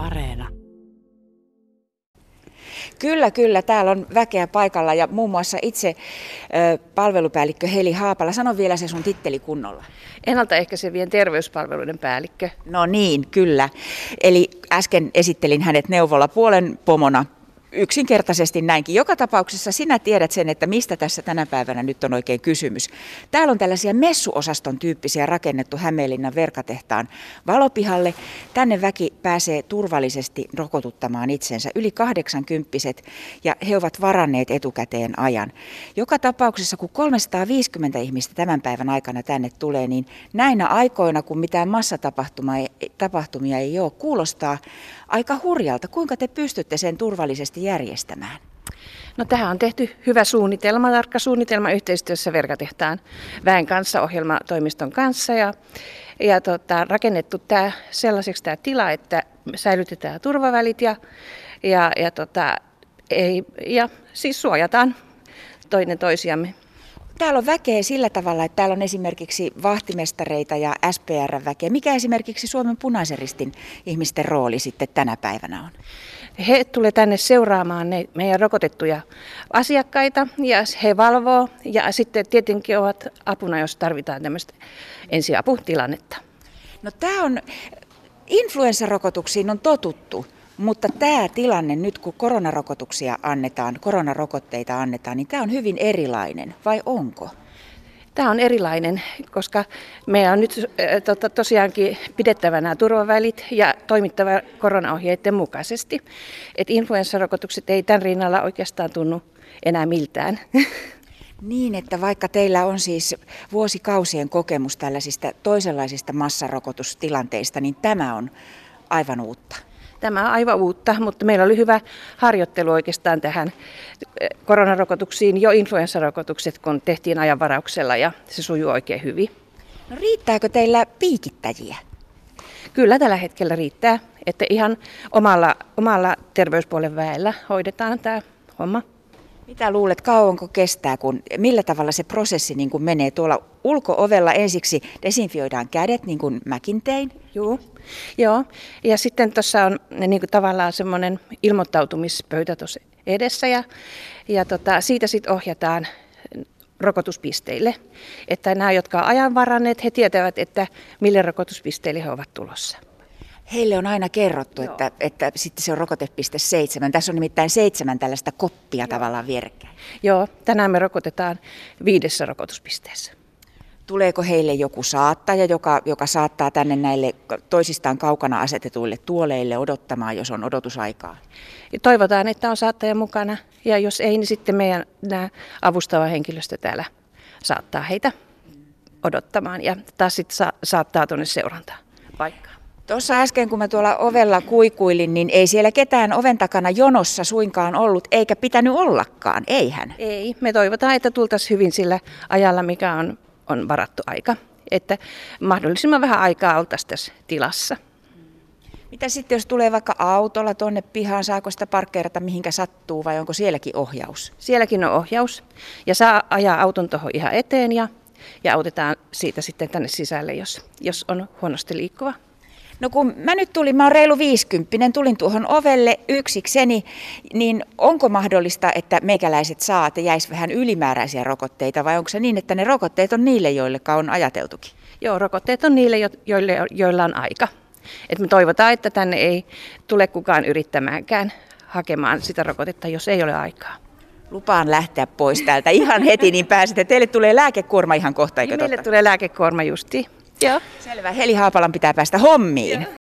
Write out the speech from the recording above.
Areena. Kyllä, kyllä. Täällä on väkeä paikalla ja muun muassa itse ö, palvelupäällikkö Heli Haapala. Sano vielä se sun titteli kunnolla. Ennaltaehkäisevien terveyspalveluiden päällikkö. No niin, kyllä. Eli äsken esittelin hänet neuvola puolen pomona yksinkertaisesti näinkin. Joka tapauksessa sinä tiedät sen, että mistä tässä tänä päivänä nyt on oikein kysymys. Täällä on tällaisia messuosaston tyyppisiä rakennettu Hämeenlinnan verkatehtaan valopihalle. Tänne väki pääsee turvallisesti rokotuttamaan itsensä. Yli 80 ja he ovat varanneet etukäteen ajan. Joka tapauksessa, kun 350 ihmistä tämän päivän aikana tänne tulee, niin näinä aikoina, kun mitään massatapahtumia ei ole, kuulostaa aika hurjalta. Kuinka te pystytte sen turvallisesti järjestämään? No tähän on tehty hyvä suunnitelma, tarkka suunnitelma yhteistyössä Verkatehtaan väen kanssa, ohjelmatoimiston kanssa ja, ja tota, rakennettu tämä sellaiseksi tämä tila, että säilytetään turvavälit ja, ja, ja, tota, ei, ja siis suojataan toinen toisiamme. Täällä on väkeä sillä tavalla, että täällä on esimerkiksi vahtimestareita ja SPR-väkeä. Mikä esimerkiksi Suomen punaisen ristin ihmisten rooli sitten tänä päivänä on? He tulee tänne seuraamaan ne meidän rokotettuja asiakkaita ja he valvoo ja sitten tietenkin ovat apuna, jos tarvitaan tämmöistä ensiaputilannetta. No tämä on, influenssarokotuksiin on totuttu. Mutta tämä tilanne nyt, kun koronarokotuksia annetaan, koronarokotteita annetaan, niin tämä on hyvin erilainen, vai onko? Tämä on erilainen, koska meillä on nyt tota, tosiaankin pidettävä nämä turvavälit ja toimittava koronaohjeiden mukaisesti. Et influenssarokotukset ei tämän rinnalla oikeastaan tunnu enää miltään. Niin, että vaikka teillä on siis vuosikausien kokemus tällaisista toisenlaisista massarokotustilanteista, niin tämä on aivan uutta. Tämä on aivan uutta, mutta meillä oli hyvä harjoittelu oikeastaan tähän eh, koronarokotuksiin, jo influenssarokotukset, kun tehtiin ajanvarauksella ja se sujuu oikein hyvin. No riittääkö teillä piikittäjiä? Kyllä tällä hetkellä riittää, että ihan omalla, omalla terveyspuolen väellä hoidetaan tämä homma. Mitä luulet, kauanko kestää, kun, millä tavalla se prosessi niin kuin menee tuolla ulkoovella ensiksi desinfioidaan kädet, niin kuin mäkin tein? Joo, joo. ja sitten tuossa on niin kuin tavallaan semmoinen ilmoittautumispöytä tuossa edessä ja, ja tota, siitä sitten ohjataan rokotuspisteille. Että nämä, jotka ajan varanneet, he tietävät, että mille rokotuspisteille he ovat tulossa. Heille on aina kerrottu, että, että sitten se on rokotepiste seitsemän. Tässä on nimittäin seitsemän tällaista koppia Joo. tavallaan vierekkäin. Joo, tänään me rokotetaan viidessä rokotuspisteessä. Tuleeko heille joku saattaja, joka, joka saattaa tänne näille toisistaan kaukana asetetuille tuoleille odottamaan, jos on odotusaikaa? Toivotaan, että on saattaja mukana ja jos ei, niin sitten meidän nämä avustava henkilöstö täällä saattaa heitä odottamaan ja taas sitten sa- saattaa tuonne seurantaan paikkaan. Tuossa äsken, kun mä tuolla ovella kuikuilin, niin ei siellä ketään oven takana jonossa suinkaan ollut, eikä pitänyt ollakaan, eihän? Ei, me toivotaan, että tultaisiin hyvin sillä ajalla, mikä on, on varattu aika. Että mahdollisimman vähän aikaa oltaisiin tässä tilassa. Mitä sitten, jos tulee vaikka autolla tuonne pihaan, saako sitä parkkeerata mihinkä sattuu vai onko sielläkin ohjaus? Sielläkin on ohjaus ja saa ajaa auton tuohon ihan eteen ja, ja autetaan siitä sitten tänne sisälle, jos, jos on huonosti liikkuva. No kun mä nyt tulin, mä oon reilu 50, tulin tuohon ovelle yksikseni, niin onko mahdollista, että meikäläiset saa, että jäisi vähän ylimääräisiä rokotteita vai onko se niin, että ne rokotteet on niille, joille on ajateltukin? Joo, rokotteet on niille, joille, joilla on aika. Et me toivotaan, että tänne ei tule kukaan yrittämäänkään hakemaan sitä rokotetta, jos ei ole aikaa. Lupaan lähteä pois täältä ihan heti, niin pääsette. Teille tulee lääkekuorma ihan kohta, eikö Meille totta? tulee lääkekuorma justi. Joo. Selvä. Heli Haapalan pitää päästä hommiin. Joo.